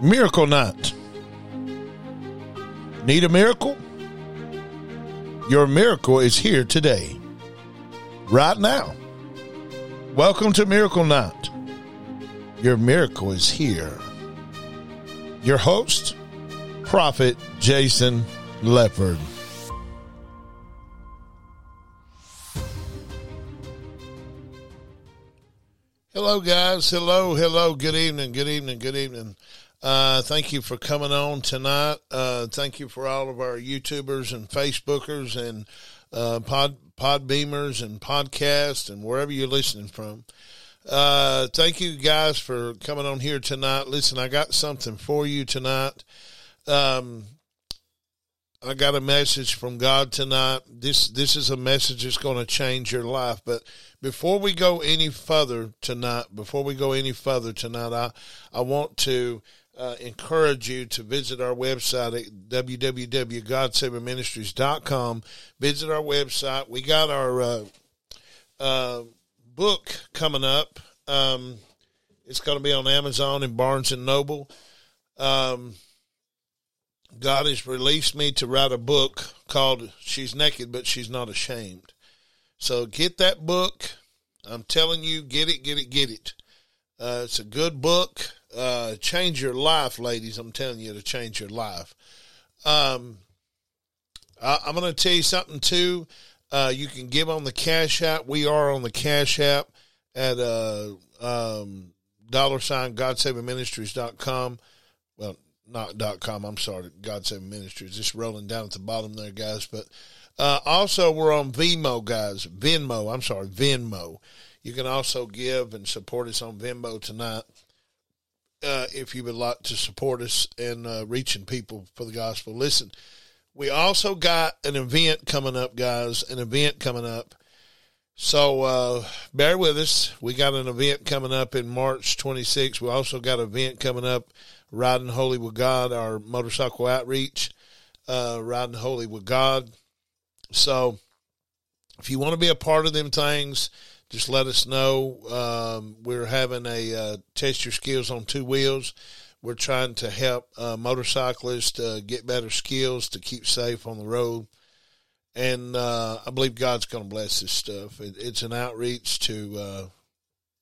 Miracle Night. Need a miracle? Your miracle is here today, right now. Welcome to Miracle Night. Your miracle is here. Your host, Prophet Jason Lepard. Hello, guys. Hello, hello. Good evening. Good evening. Good evening. Uh, thank you for coming on tonight. Uh, thank you for all of our YouTubers and Facebookers and uh, pod beamers and podcasts and wherever you're listening from. Uh, thank you guys for coming on here tonight. Listen, I got something for you tonight. Um, I got a message from God tonight. This this is a message that's going to change your life. But before we go any further tonight, before we go any further tonight, I I want to uh, encourage you to visit our website at www.godsavingministries.com. Visit our website. We got our uh, uh, book coming up. Um, it's going to be on Amazon and Barnes and Noble. Um, God has released me to write a book called She's Naked, but She's Not Ashamed. So get that book. I'm telling you, get it, get it, get it. Uh, it's a good book. Uh, change your life, ladies. I'm telling you to change your life. Um, I, am going to tell you something too. Uh, you can give on the Cash App. We are on the Cash App at uh, um, dollar sign GodSavingMinistries.com. Well, not dot com. I'm sorry, God Saving Ministries. Just rolling down at the bottom there, guys. But uh, also, we're on Venmo, guys. Venmo. I'm sorry, Venmo. You can also give and support us on Venmo tonight uh, if you would like to support us in uh, reaching people for the gospel. Listen, we also got an event coming up, guys. An event coming up. So uh, bear with us. We got an event coming up in March 26th. We also got an event coming up Riding Holy with God, our motorcycle outreach, uh, Riding Holy with God. So if you want to be a part of them things, just let us know. Um, we're having a uh, test your skills on two wheels. We're trying to help uh, motorcyclists uh, get better skills to keep safe on the road. And uh, I believe God's going to bless this stuff. It, it's an outreach to uh,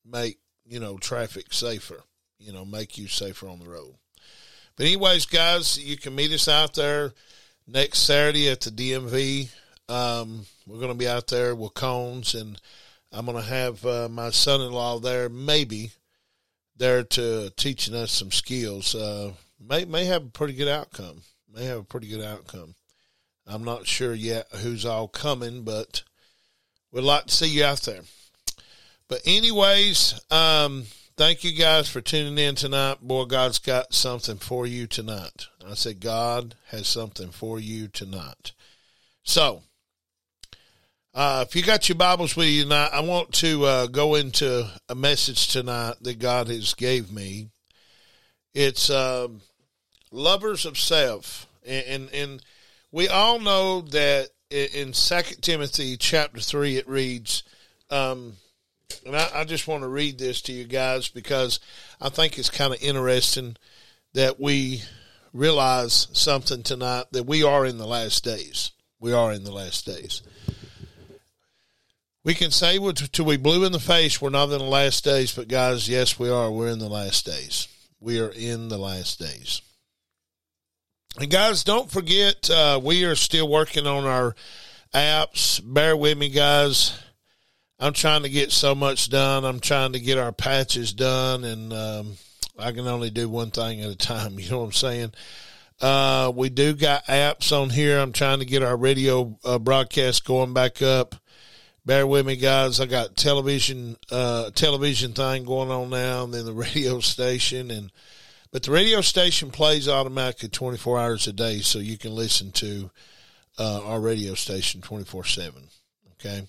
make, you know, traffic safer you know, make you safer on the road. But anyways, guys, you can meet us out there next Saturday at the DMV. Um, we're going to be out there with cones, and I'm going to have uh, my son-in-law there, maybe there to teaching us some skills. Uh, may may have a pretty good outcome. May have a pretty good outcome. I'm not sure yet who's all coming, but we'd like to see you out there. But anyways, um, Thank you guys for tuning in tonight. Boy, God's got something for you tonight. I said, God has something for you tonight. So, uh, if you got your Bibles with you tonight, I want to uh, go into a message tonight that God has gave me. It's um, lovers of self, and, and, and we all know that in Second Timothy chapter three it reads. Um, and I, I just want to read this to you guys because I think it's kind of interesting that we realize something tonight that we are in the last days. We are in the last days. We can say till we blue in the face, we're not in the last days, but guys, yes, we are. We're in the last days. We are in the last days. And guys, don't forget, uh, we are still working on our apps. Bear with me, guys. I'm trying to get so much done. I'm trying to get our patches done, and um, I can only do one thing at a time. You know what I'm saying? Uh, we do got apps on here. I'm trying to get our radio uh, broadcast going back up. Bear with me, guys. I got television, uh, television thing going on now, and then the radio station, and but the radio station plays automatically 24 hours a day, so you can listen to uh, our radio station 24 seven. Okay.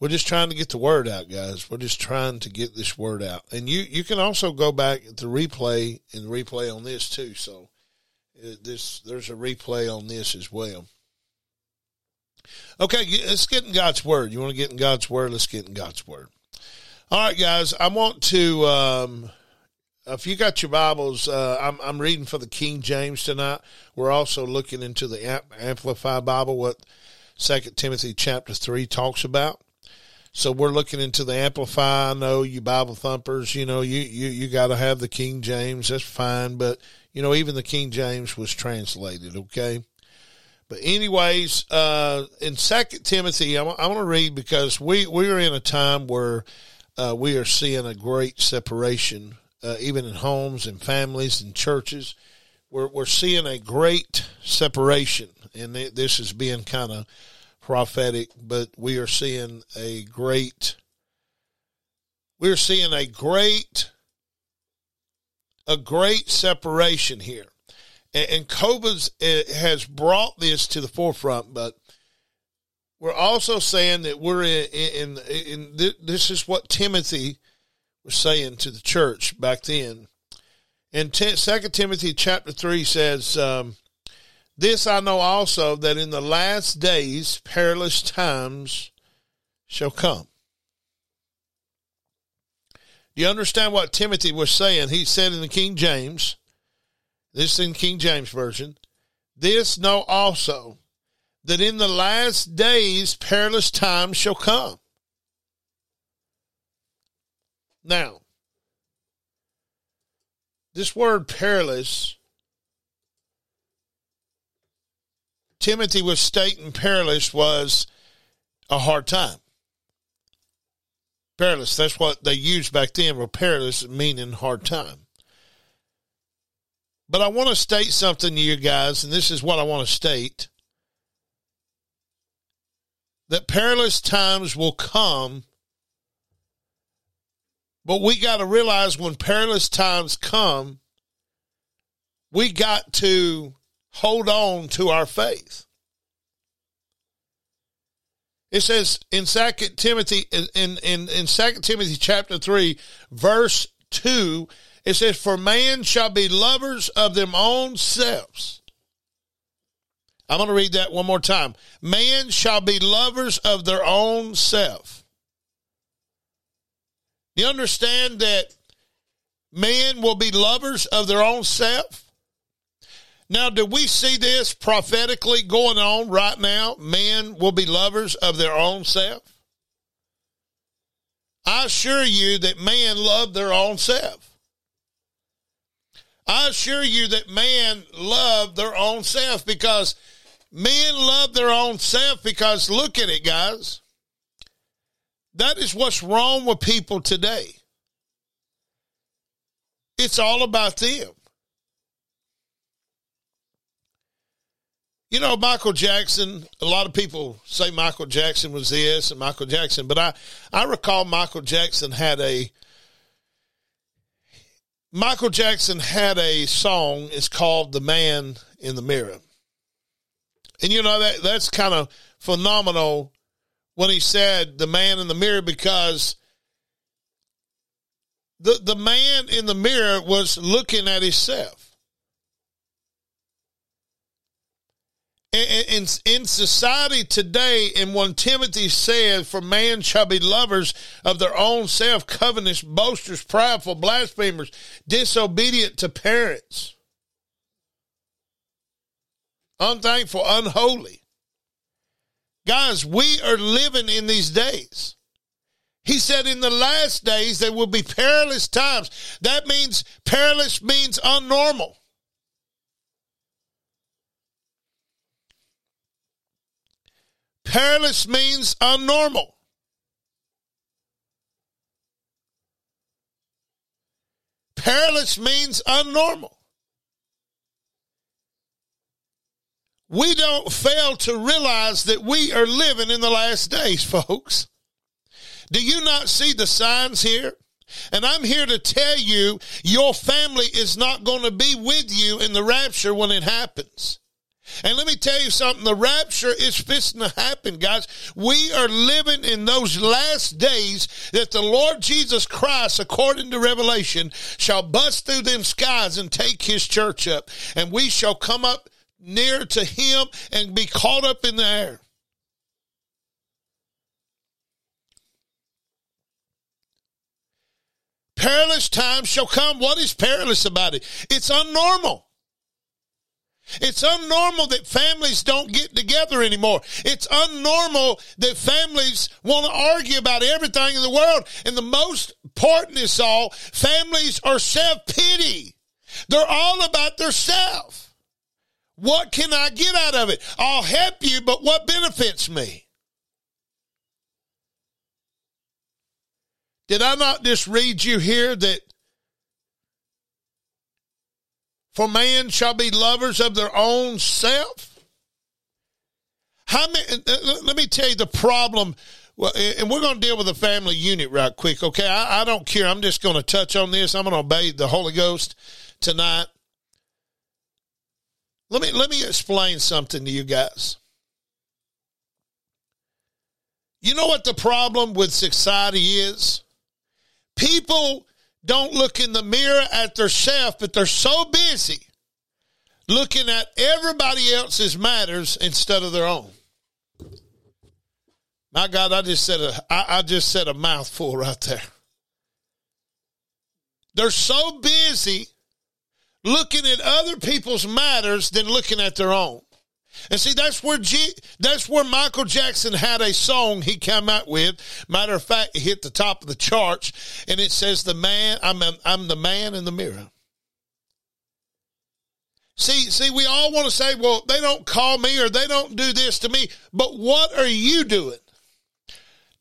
We're just trying to get the word out, guys. We're just trying to get this word out. And you, you can also go back to replay and replay on this too. So uh, this, there's a replay on this as well. Okay, let's get in God's word. You want to get in God's word? Let's get in God's word. All right, guys. I want to um, if you got your Bibles, uh, I'm, I'm reading for the King James tonight. We're also looking into the Amplified Bible, what Second Timothy chapter three talks about. So we're looking into the Amplify. I know you Bible thumpers, you know, you, you, you got to have the King James. That's fine. But, you know, even the King James was translated. Okay. But anyways, uh, in Second Timothy, I, I want to read because we, we're in a time where, uh, we are seeing a great separation uh, even in homes and families and churches. We're, we're seeing a great separation, and this is being kind of prophetic, but we are seeing a great, we're seeing a great, a great separation here. And, and COVID uh, has brought this to the forefront, but we're also saying that we're in, in, in, in this is what Timothy was saying to the church back then. And Second Timothy chapter 3 says, um, This I know also, that in the last days perilous times shall come. Do you understand what Timothy was saying? He said in the King James, this in King James Version, This know also, that in the last days perilous times shall come. Now, this word perilous, Timothy was stating perilous was a hard time. Perilous, that's what they used back then, were perilous meaning hard time. But I want to state something to you guys, and this is what I want to state that perilous times will come but we got to realize when perilous times come, we got to hold on to our faith. It says in Second Timothy in in in Second Timothy chapter three verse two, it says, "For man shall be lovers of them own selves." I'm going to read that one more time. Man shall be lovers of their own self. You understand that men will be lovers of their own self? Now, do we see this prophetically going on right now? Men will be lovers of their own self? I assure you that men love their own self. I assure you that men love their own self because men love their own self because look at it, guys. That is what's wrong with people today. It's all about them. You know, Michael Jackson, a lot of people say Michael Jackson was this and Michael Jackson, but I, I recall Michael Jackson had a Michael Jackson had a song, it's called The Man in the Mirror. And you know that that's kind of phenomenal when he said the man in the mirror because the the man in the mirror was looking at himself. In, in, in society today, and when Timothy said, For man shall be lovers of their own self, covetous, boasters, prideful, blasphemers, disobedient to parents, unthankful, unholy. Guys, we are living in these days. He said in the last days there will be perilous times. That means perilous means unnormal. Perilous means unnormal. Perilous means unnormal. we don't fail to realize that we are living in the last days, folks. Do you not see the signs here? And I'm here to tell you, your family is not going to be with you in the rapture when it happens. And let me tell you something, the rapture is fixing to happen, guys. We are living in those last days that the Lord Jesus Christ, according to Revelation, shall bust through them skies and take his church up. And we shall come up near to him and be caught up in the air. perilous times shall come. What is perilous about it? It's unnormal. It's unnormal that families don't get together anymore. It's unnormal that families want to argue about everything in the world. And the most important is all, families are self-pity. They're all about their self. What can I get out of it? I'll help you, but what benefits me? Did I not just read you here that For man shall be lovers of their own self. How many, let me tell you the problem. Well, and we're going to deal with the family unit right quick. Okay. I, I don't care. I'm just going to touch on this. I'm going to obey the Holy Ghost tonight. Let me, let me explain something to you guys. You know what the problem with society is? People don't look in the mirror at themselves, but they're so busy looking at everybody else's matters instead of their own. My God, I just said a I, I just said a mouthful right there. They're so busy looking at other people's matters than looking at their own. And see, that's where G, that's where Michael Jackson had a song he came out with. Matter of fact, it hit the top of the charts, and it says, "The man, I'm, I'm the man in the mirror." See, see, we all want to say, "Well, they don't call me or they don't do this to me," but what are you doing?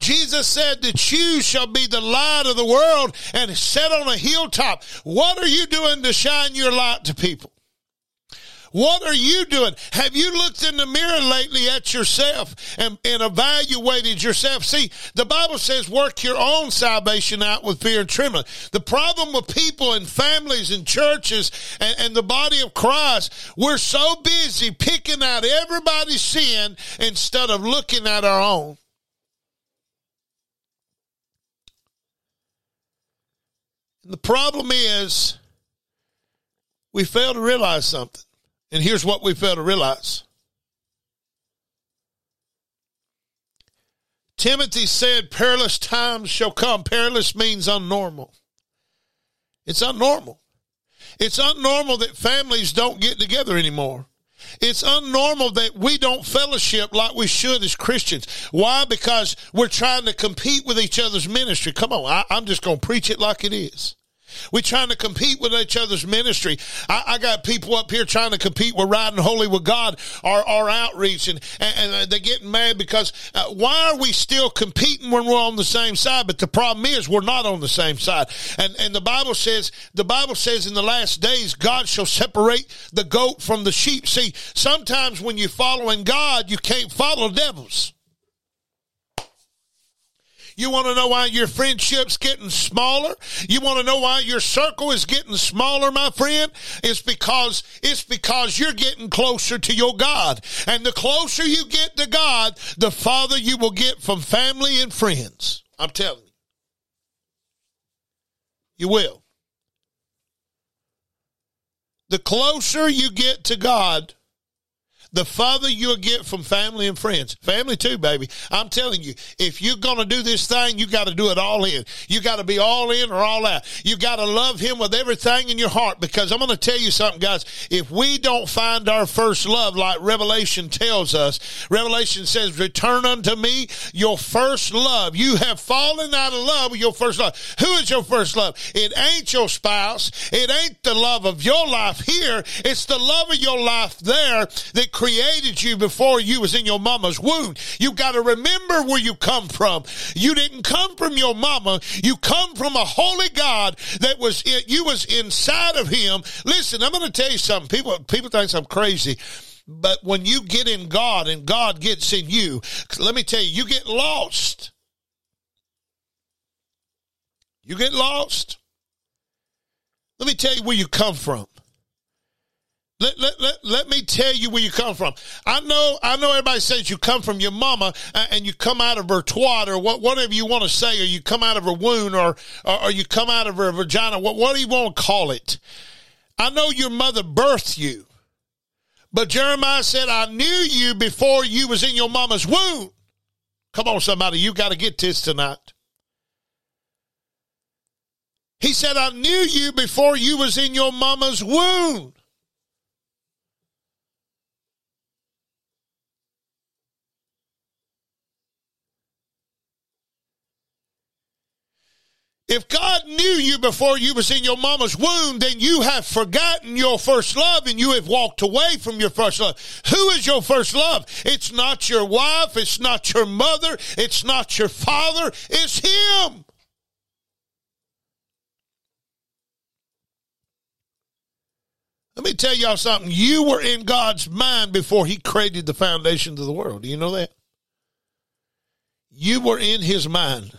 Jesus said that you shall be the light of the world and set on a hilltop. What are you doing to shine your light to people? What are you doing? Have you looked in the mirror lately at yourself and, and evaluated yourself? See, the Bible says work your own salvation out with fear and trembling. The problem with people and families and churches and, and the body of Christ, we're so busy picking out everybody's sin instead of looking at our own. the problem is we fail to realize something. And here's what we fail to realize. Timothy said, Perilous times shall come. Perilous means unnormal. It's unnormal. It's unnormal that families don't get together anymore. It's unnormal that we don't fellowship like we should as Christians. Why? Because we're trying to compete with each other's ministry. Come on, I, am just going to preach it like it is. We're trying to compete with each other's ministry. I, I, got people up here trying to compete with riding holy with God, our, our outreach, and, and, and they're getting mad because uh, why are we still competing when we're on the same side? But the problem is we're not on the same side. And, and the Bible says, the Bible says in the last days, God shall separate the goat from the sheep. See, sometimes when you're following God, you can't follow devils. You want to know why your friendship's getting smaller? You want to know why your circle is getting smaller, my friend? It's because it's because you're getting closer to your God. And the closer you get to God, the farther you will get from family and friends. I'm telling you. You will. The closer you get to God, the farther you'll get from family and friends. Family too, baby. I'm telling you, if you're going to do this thing, you got to do it all in. You got to be all in or all out. You got to love him with everything in your heart because I'm going to tell you something, guys. If we don't find our first love like Revelation tells us, Revelation says, return unto me your first love. You have fallen out of love with your first love. Who is your first love? It ain't your spouse. It ain't the love of your life here. It's the love of your life there that created you before you was in your mama's womb. You got to remember where you come from. You didn't come from your mama. You come from a holy God that was, it. you was inside of him. Listen, I'm going to tell you something. People, people think I'm crazy. But when you get in God and God gets in you, let me tell you, you get lost. You get lost. Let me tell you where you come from. Let, let, let, let me tell you where you come from. I know, I know everybody says you come from your mama uh, and you come out of her twat or what, whatever you want to say, or you come out of her wound or, or, or you come out of her vagina. What, what do you want to call it? I know your mother birthed you, but Jeremiah said, I knew you before you was in your mama's womb. Come on, somebody, you got to get this tonight. He said, I knew you before you was in your mama's womb. If God knew you before you was in your mama's womb, then you have forgotten your first love and you have walked away from your first love. Who is your first love? It's not your wife. It's not your mother. It's not your father. It's Him. Let me tell y'all something. You were in God's mind before He created the foundations of the world. Do you know that? You were in His mind.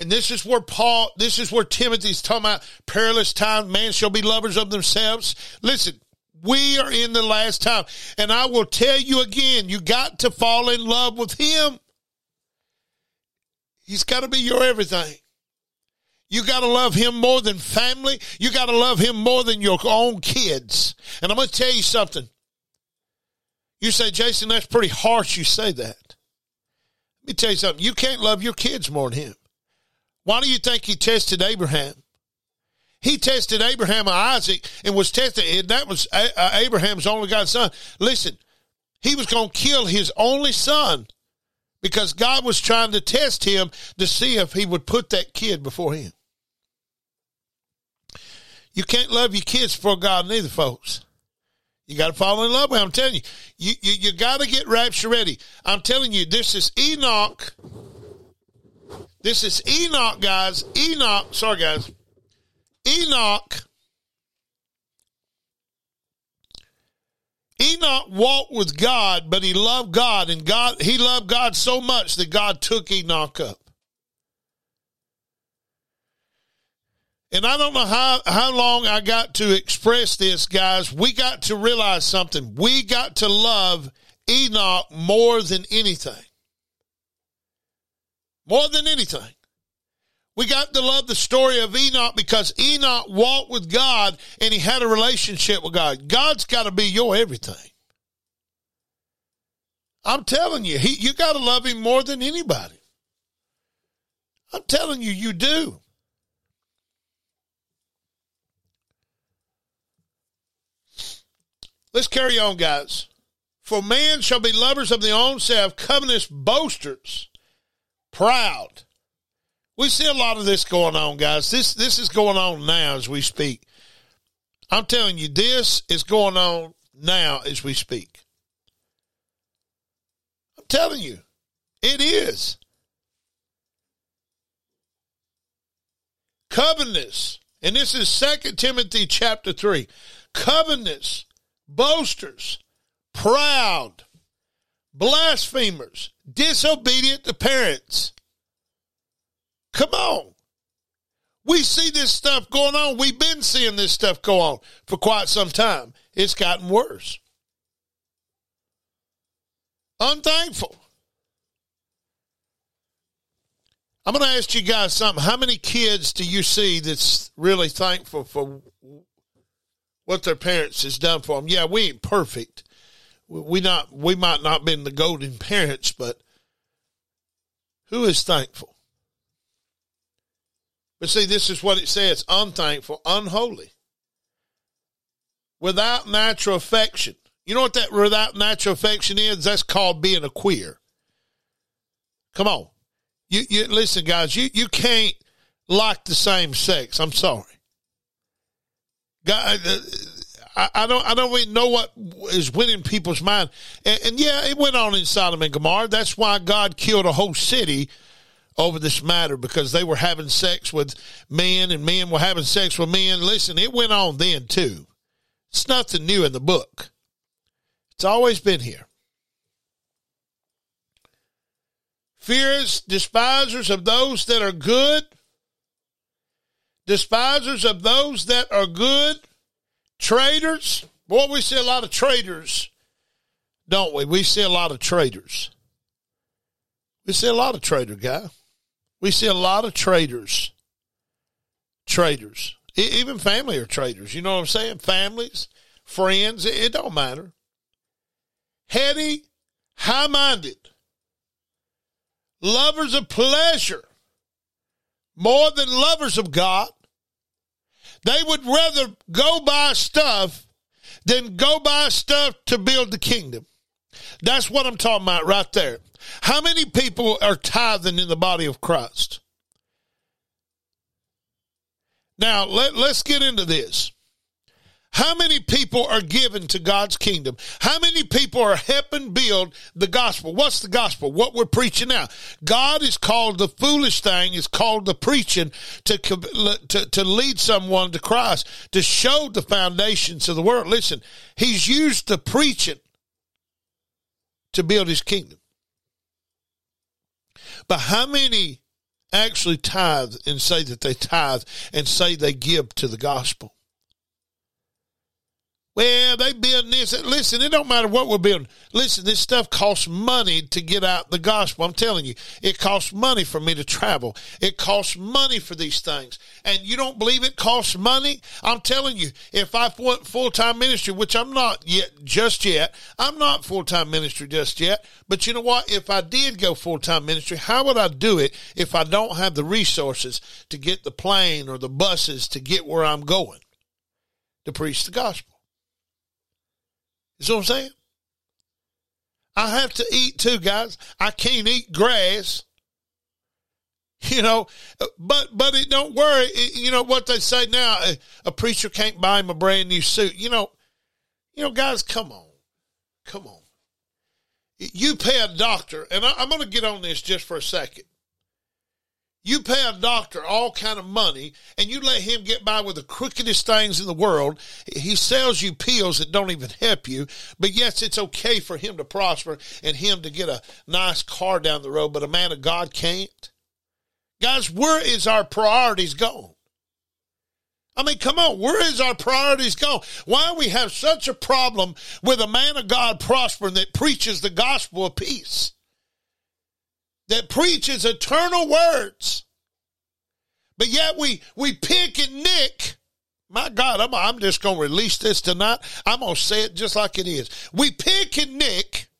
And this is where Paul, this is where Timothy's talking about perilous times. Man shall be lovers of themselves. Listen, we are in the last time. And I will tell you again, you got to fall in love with him. He's got to be your everything. You got to love him more than family. You got to love him more than your own kids. And I'm going to tell you something. You say, Jason, that's pretty harsh. You say that. Let me tell you something. You can't love your kids more than him. Why do you think he tested Abraham? He tested Abraham and Isaac and was tested, and that was Abraham's only God's son. Listen, he was going to kill his only son because God was trying to test him to see if he would put that kid before him. You can't love your kids before God neither, folks. You got to fall in love with them. I'm telling you, you, you, you got to get rapture ready. I'm telling you, this is Enoch this is Enoch, guys. Enoch, sorry, guys. Enoch. Enoch walked with God, but he loved God, and God he loved God so much that God took Enoch up. And I don't know how, how long I got to express this, guys. We got to realize something. We got to love Enoch more than anything. More than anything. We got to love the story of Enoch because Enoch walked with God and he had a relationship with God. God's got to be your everything. I'm telling you, he, you got to love him more than anybody. I'm telling you, you do. Let's carry on, guys. For man shall be lovers of their own self, covetous boasters proud. We see a lot of this going on, guys. This this is going on now as we speak. I'm telling you, this is going on now as we speak. I'm telling you, it is. Covetousness, and this is Second Timothy chapter 3. Covetousness, boasters, proud, blasphemers, disobedient to parents. Come on. We see this stuff going on. We've been seeing this stuff go on for quite some time. It's gotten worse. Unthankful. I'm going to ask you guys something. How many kids do you see that's really thankful for what their parents has done for them? Yeah, we ain't perfect we not we might not been the golden parents, but who is thankful? But see, this is what it says: unthankful, unholy, without natural affection. You know what that without natural affection is? That's called being a queer. Come on, you you listen, guys. You you can't like the same sex. I'm sorry. God, I, I, don't I don't really know what is winning people's mind. And, and, yeah, it went on in Sodom and Gomorrah. That's why God killed a whole city over this matter because they were having sex with men and men were having sex with men. Listen, it went on then too. It's nothing new in the book. It's always been here. Fears, despisers of those that are good, despisers of those that are good, Traitors. Boy, we see a lot of traitors, don't we? We see a lot of traitors. We see a lot of traitor guy. We see a lot of traitors. Traitors. Even family are traitors. You know what I'm saying? Families, friends, it, it don't matter. Heady, high minded, lovers of pleasure more than lovers of God They would rather go buy stuff than go buy stuff to build the kingdom. That's what I'm talking about right there. How many people are tithing in the body of Christ? Now, let, let's get into this. How many people are given to God's kingdom? How many people are helping build the gospel? What's the gospel? What we're preaching now. God is called the foolish thing, is called the preaching to, to, to lead someone to Christ, to show the foundations of the world. Listen, he's used the preaching to build his kingdom. But how many actually tithe and say that they tithe and say they give to the gospel? Well, they building this. Listen, it don't matter what we're building. Listen, this stuff costs money to get out the gospel. I'm telling you, it costs money for me to travel. It costs money for these things. And you don't believe it costs money? I'm telling you, if I want full time ministry, which I'm not yet, just yet, I'm not full time ministry just yet. But you know what? If I did go full time ministry, how would I do it if I don't have the resources to get the plane or the buses to get where I'm going to preach the gospel? You see what I'm saying? I have to eat too, guys. I can't eat grass. You know, but but it don't worry. It, you know what they say now: a, a, preacher can't buy him a brand new suit. You know, you know, guys, come on, come on. You pay a doctor, and I, I'm going to get on this just for a second. You pay a doctor all kind of money and you let him get by with the crookedest things in the world. He sells you pills that don't even help you. But yes, it's okay for him to prosper and him to get a nice car down the road, but a man of God can't. Guys, where is our priorities going? I mean, come on, where is our priorities going? Why we have such a problem with a man of God prospering that preaches the gospel of peace? That preaches eternal words. But yet we, we pick and nick. My God, I'm, I'm just going to release this tonight. I'm going to say it just like it is. We pick and nick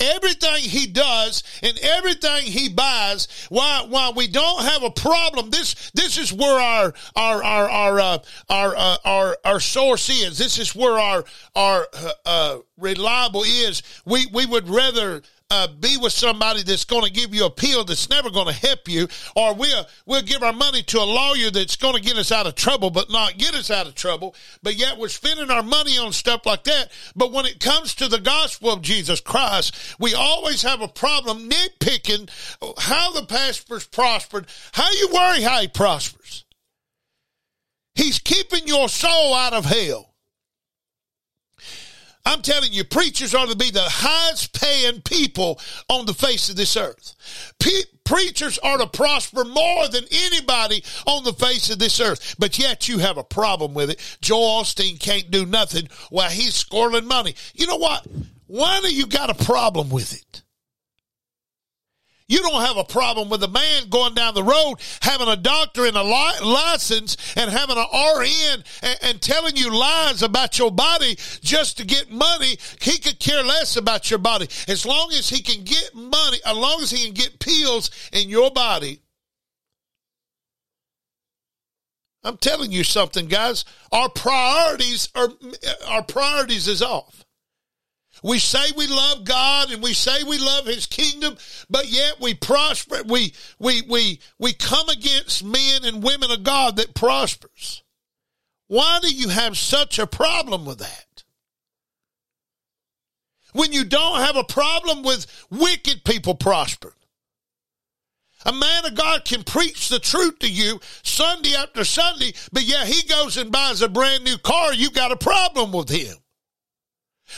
everything he does and everything he buys why why we don't have a problem this this is where our our our our uh, our, uh, our our source is this is where our our uh, uh reliable is we we would rather uh, be with somebody that's going to give you a pill that's never going to help you, or we'll we'll give our money to a lawyer that's going to get us out of trouble, but not get us out of trouble. But yet we're spending our money on stuff like that. But when it comes to the gospel of Jesus Christ, we always have a problem nitpicking how the pastor's prospered. How you worry how he prospers? He's keeping your soul out of hell. I'm telling you, preachers are to be the highest paying people on the face of this earth. Pe- preachers are to prosper more than anybody on the face of this earth. But yet you have a problem with it. Joel Osteen can't do nothing while he's scoring money. You know what? Why do you got a problem with it? You don't have a problem with a man going down the road having a doctor and a li- license and having an RN and, and telling you lies about your body just to get money. He could care less about your body. As long as he can get money, as long as he can get pills in your body, I'm telling you something, guys. Our priorities are our priorities is off. We say we love God and we say we love his kingdom, but yet we prosper. We, we, we, we come against men and women of God that prospers. Why do you have such a problem with that? When you don't have a problem with wicked people prospering. A man of God can preach the truth to you Sunday after Sunday, but yeah, he goes and buys a brand new car. You got a problem with him.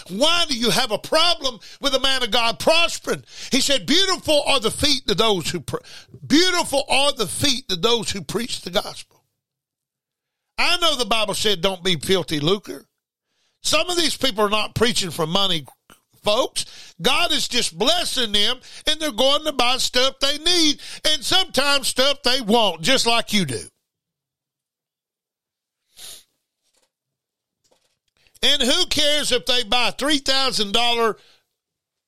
Why do you have a problem with a man of God prospering? He said, beautiful are the feet of those who, pre- beautiful are the feet of those who preach the gospel. I know the Bible said don't be filthy lucre. Some of these people are not preaching for money, folks. God is just blessing them and they're going to buy stuff they need and sometimes stuff they want, just like you do. And who cares if they buy $3,000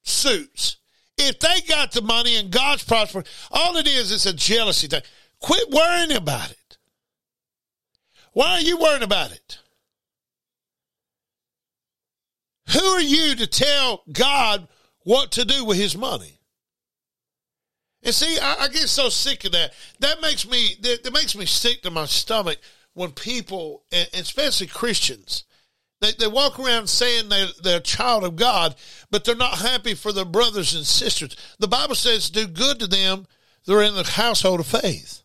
suits? If they got the money and God's prospering, all it is is a jealousy thing. Quit worrying about it. Why are you worrying about it? Who are you to tell God what to do with his money? And see, I, I get so sick of that. That makes me that, that makes me sick to my stomach when people, and especially Christians, they, they walk around saying they're, they're a child of God, but they're not happy for their brothers and sisters. The Bible says do good to them they're in the household of faith.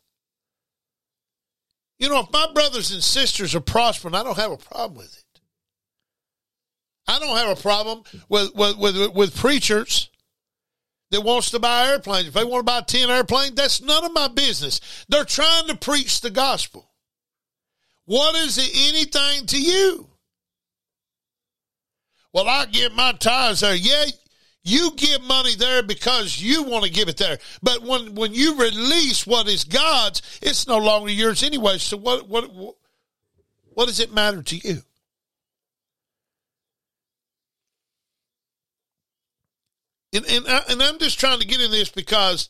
You know, if my brothers and sisters are prospering, I don't have a problem with it. I don't have a problem with, with, with, with preachers that wants to buy airplanes. If they want to buy 10 airplanes, that's none of my business. They're trying to preach the gospel. What is it anything to you? Well, I give my tithes there. Yeah, you give money there because you want to give it there. But when, when you release what is God's, it's no longer yours anyway. So what, what, what does it matter to you? And, and, I, and I'm just trying to get in this because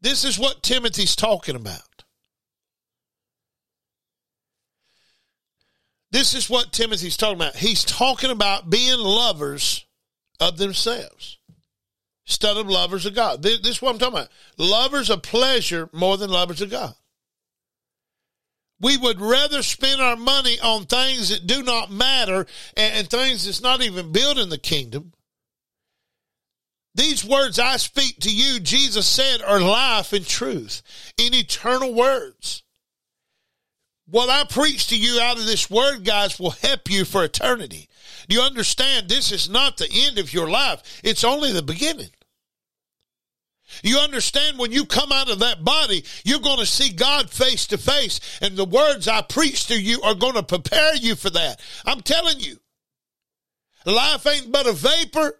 this is what Timothy's talking about. This is what Timothy's talking about. He's talking about being lovers of themselves instead of lovers of God. This, this is what I'm talking about. Lovers of pleasure more than lovers of God. We would rather spend our money on things that do not matter and, and things that's not even building the kingdom these words I speak to you, Jesus said, are life and truth in eternal words. What I preach to you out of this word, guys, will help you for eternity. Do you understand? This is not the end of your life, it's only the beginning. You understand when you come out of that body, you're going to see God face to face, and the words I preach to you are going to prepare you for that. I'm telling you, life ain't but a vapor.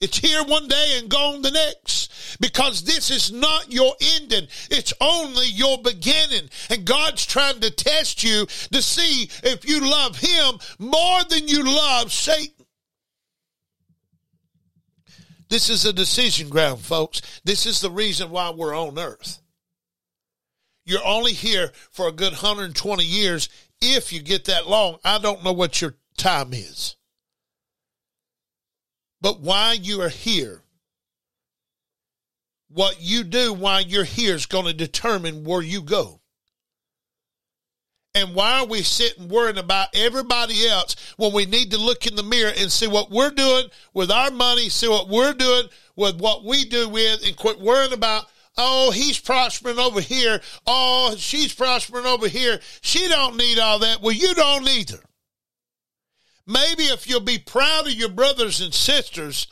It's here one day and gone the next because this is not your ending. It's only your beginning. And God's trying to test you to see if you love Him more than you love Satan. This is a decision ground, folks. This is the reason why we're on earth. You're only here for a good 120 years if you get that long. I don't know what your time is. But why you are here, what you do while you're here is going to determine where you go. And why are we sitting worrying about everybody else when we need to look in the mirror and see what we're doing with our money, see what we're doing with what we do with, and quit worrying about, oh, he's prospering over here. Oh, she's prospering over here. She don't need all that. Well, you don't either. Maybe if you'll be proud of your brothers and sisters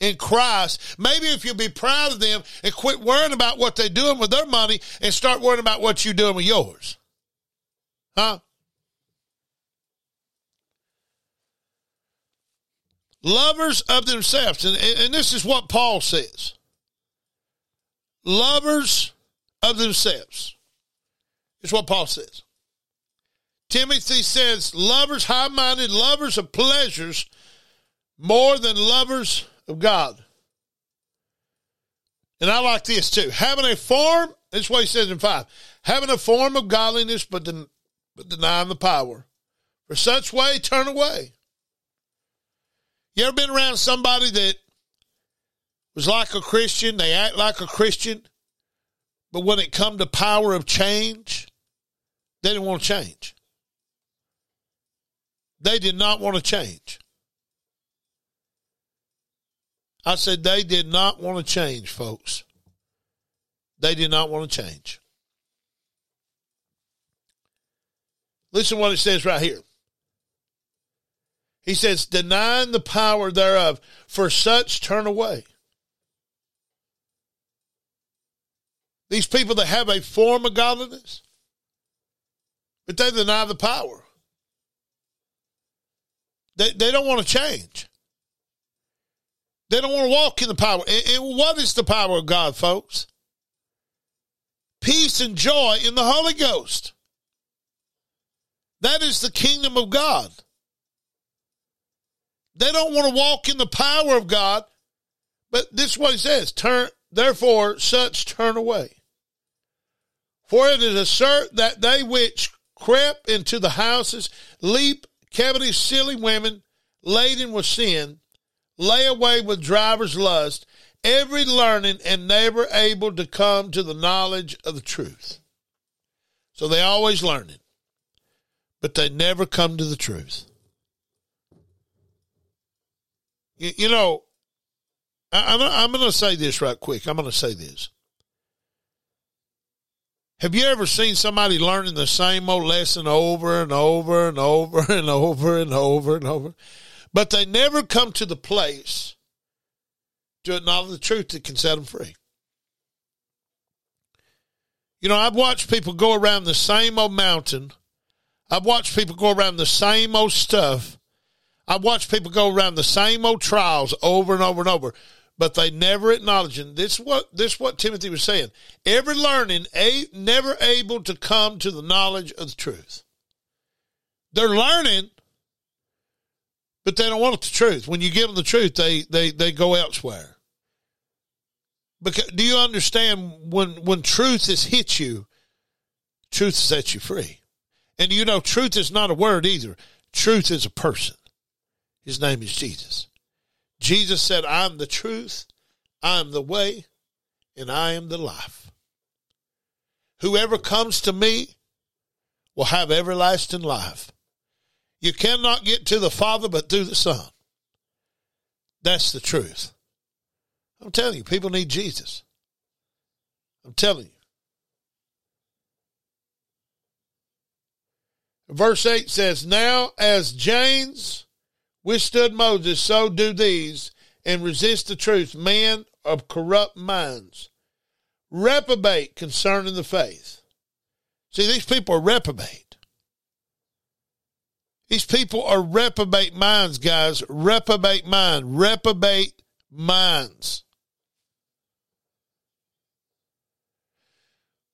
in Christ, maybe if you'll be proud of them and quit worrying about what they're doing with their money and start worrying about what you're doing with yours. Huh? Lovers of themselves. And, and this is what Paul says lovers of themselves. It's what Paul says. Timothy says, lovers, high minded, lovers of pleasures more than lovers of God. And I like this too. Having a form, that's what he says in five. Having a form of godliness, but, den- but denying the power. For such way, turn away. You ever been around somebody that was like a Christian, they act like a Christian, but when it come to power of change, they didn't want to change. They did not want to change. I said they did not want to change, folks. They did not want to change. Listen what it says right here. He says, denying the power thereof, for such turn away. These people that have a form of godliness, but they deny the power. They, they don't want to change. They don't want to walk in the power. And, what is the power of God, folks? Peace and joy in the Holy Ghost. That is the kingdom of God. They don't want to walk in the power of God, but this is what he says: turn therefore such turn away. For it is assert that they which crept into the houses, leap, covetous, silly women, laden with sin, lay away with driver's lust, every learning and never able to come to the knowledge of the truth. So they always learning, but they never come to the truth. You, you know, I, I'm, I'm going to say this right quick. I'm going to say this. Have you ever seen somebody learning the same old lesson over and over and over and over and over and over? But they never come to the place to acknowledge the truth that can set them free. You know, I've watched people go around the same old mountain. I've watched people go around the same old stuff. I've watched people go around the same old trials over and over and over, but they never acknowledge. This what this what Timothy was saying. Every learning, a, never able to come to the knowledge of the truth. They're learning, but they don't want the truth. When you give them the truth, they they they go elsewhere. Because do you understand when when truth has hit you, truth sets you free. And you know, truth is not a word either. Truth is a person. His name is Jesus. Jesus said, I'm the truth, I'm the way, and I am the life. Whoever comes to me will have everlasting life. You cannot get to the Father but through the Son. That's the truth. I'm telling you, people need Jesus. I'm telling you. Verse 8 says, Now as James withstood Moses, so do these, and resist the truth, men of corrupt minds. Reprobate concerning the faith. See, these people are reprobate. These people are reprobate minds, guys. Reprobate mind. Reprobate minds.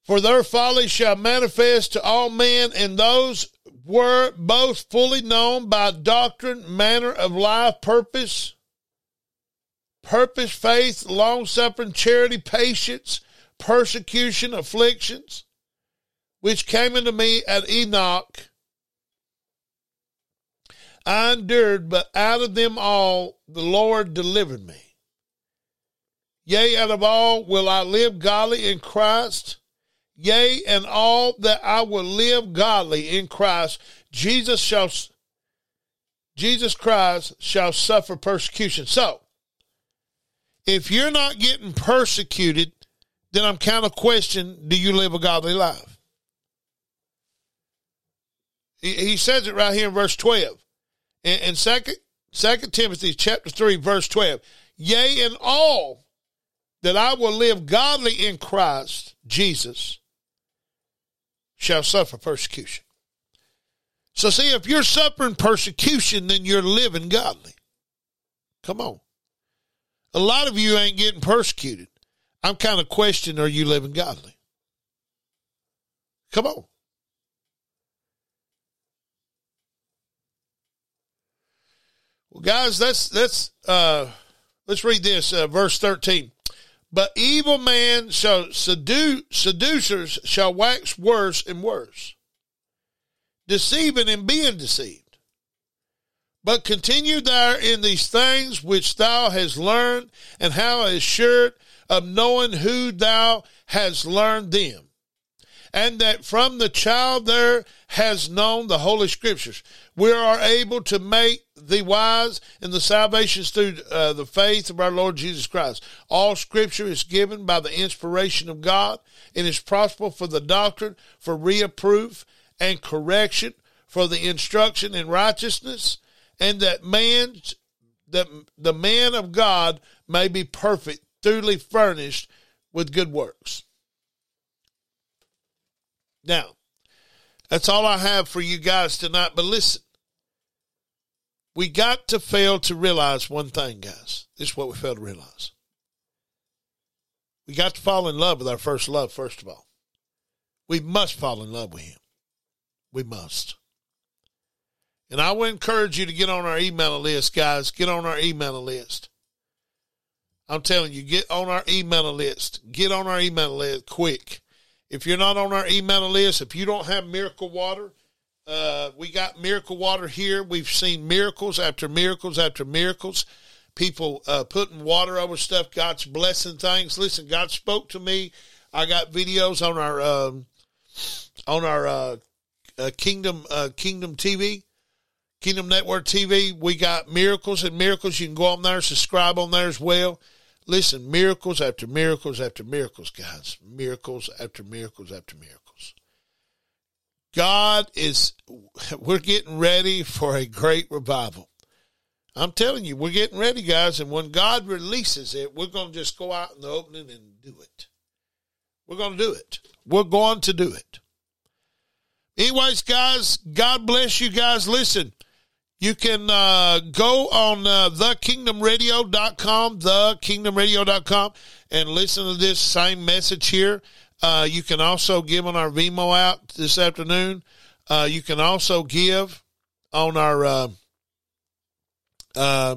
For their folly shall manifest to all men, and those were both fully known by doctrine, manner of life, purpose, purpose, faith, long suffering, charity, patience, persecution, afflictions, which came unto me at Enoch. I endured, but out of them all the Lord delivered me. Yea, out of all will I live godly in Christ yea, and all that I will live godly in Christ, Jesus shall Jesus Christ shall suffer persecution. So, if you're not getting persecuted, then I'm kind of questioning, do you live a godly life? He, says it right here in verse 12. In, in 2, 2 Timothy chapter 3, verse 12. Yea, in all that I will live godly in Christ Jesus shall suffer persecution. So, see, if you're suffering persecution, then you're living godly. Come on. A lot of you ain't getting persecuted. I'm kind of questioning are you living godly? Come on. Well, guys, let's let's uh, let's read this uh, verse thirteen. But evil man shall seduce, seducers shall wax worse and worse, deceiving and being deceived. But continue there in these things which thou hast learned, and how assured of knowing who thou hast learned them and that from the child there has known the Holy Scriptures. We are able to make the wise in the salvations through uh, the faith of our Lord Jesus Christ. All Scripture is given by the inspiration of God and is profitable for the doctrine, for reproof and correction, for the instruction in righteousness, and that man, that the man of God may be perfect, duly furnished with good works. Now, that's all I have for you guys tonight. But listen, we got to fail to realize one thing, guys. This is what we fail to realize. We got to fall in love with our first love, first of all. We must fall in love with Him. We must. And I would encourage you to get on our email list, guys. Get on our email list. I'm telling you, get on our email list. Get on our email list quick If you're not on our email list, if you don't have miracle water, uh, we got miracle water here. We've seen miracles after miracles after miracles. People uh, putting water over stuff. God's blessing things. Listen, God spoke to me. I got videos on our um, on our uh, uh Kingdom uh, Kingdom TV, Kingdom Network TV. We got miracles and miracles. You can go on there, subscribe on there as well. Listen, miracles after miracles after miracles, guys. Miracles after miracles after miracles. God is, we're getting ready for a great revival. I'm telling you, we're getting ready, guys. And when God releases it, we're going to just go out in the opening and do it. We're going to do it. We're going to do it. Anyways, guys, God bless you guys. Listen, you can uh, go on uh, thekingdomradio.com, thekingdomradio.com, and listen to this same message here. Uh, you can also give on our Venmo out this afternoon. Uh, you can also give on our uh,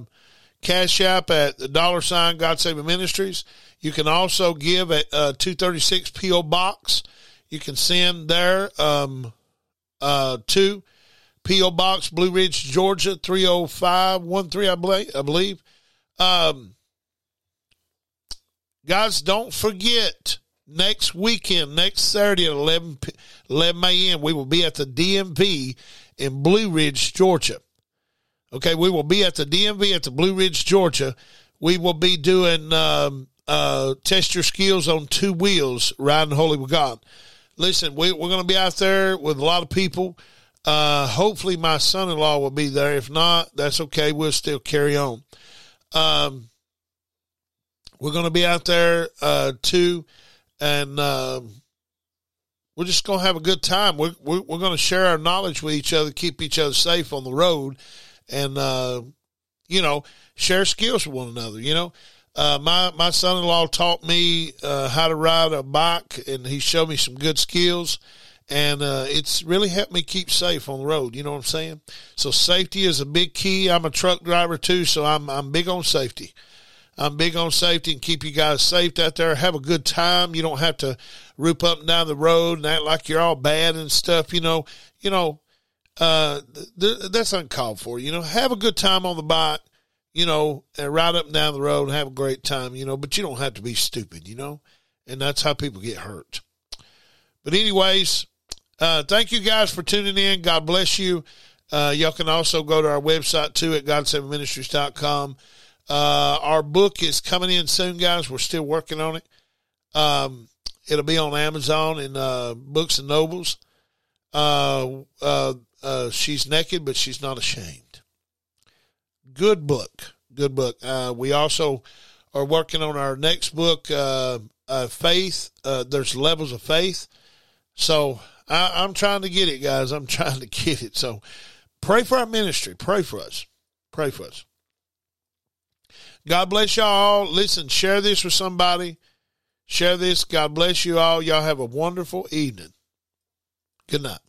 Cash App at the dollar sign God Saving Ministries. You can also give at uh, 236 P.O. Box. You can send there um, uh, to P.O. Box, Blue Ridge, Georgia, 30513, I believe. I believe. Um, guys, don't forget next weekend, next Saturday at 11, 11 a.m., we will be at the DMV in Blue Ridge, Georgia. Okay, we will be at the DMV at the Blue Ridge, Georgia. We will be doing um, uh, test your skills on two wheels, riding holy with God. Listen, we, we're going to be out there with a lot of people. Uh, hopefully, my son in law will be there. If not, that's okay. We'll still carry on. Um, we're going to be out there uh, too, and uh, we're just going to have a good time. We're, we're, we're going to share our knowledge with each other, keep each other safe on the road, and, uh, you know, share skills with one another. You know, uh, my, my son in law taught me uh, how to ride a bike, and he showed me some good skills and uh, it's really helped me keep safe on the road. You know what I'm saying? So safety is a big key. I'm a truck driver too, so I'm I'm big on safety. I'm big on safety and keep you guys safe out there. Have a good time. You don't have to roop up and down the road and act like you're all bad and stuff. You know, you know, uh, th- that's uncalled for. You know, have a good time on the bike. You know, and ride up and down the road and have a great time. You know, but you don't have to be stupid. You know, and that's how people get hurt. But anyways, uh, thank you guys for tuning in. God bless you. Uh, y'all can also go to our website too at Godsavingministries.com. Uh, our book is coming in soon, guys. We're still working on it. Um, it'll be on Amazon and uh, Books and Nobles. Uh, uh, uh, she's naked, but she's not ashamed. Good book. Good book. Uh, we also are working on our next book, Faith. There's levels of faith. So I, I'm trying to get it, guys. I'm trying to get it. So pray for our ministry. Pray for us. Pray for us. God bless y'all. Listen, share this with somebody. Share this. God bless you all. Y'all have a wonderful evening. Good night.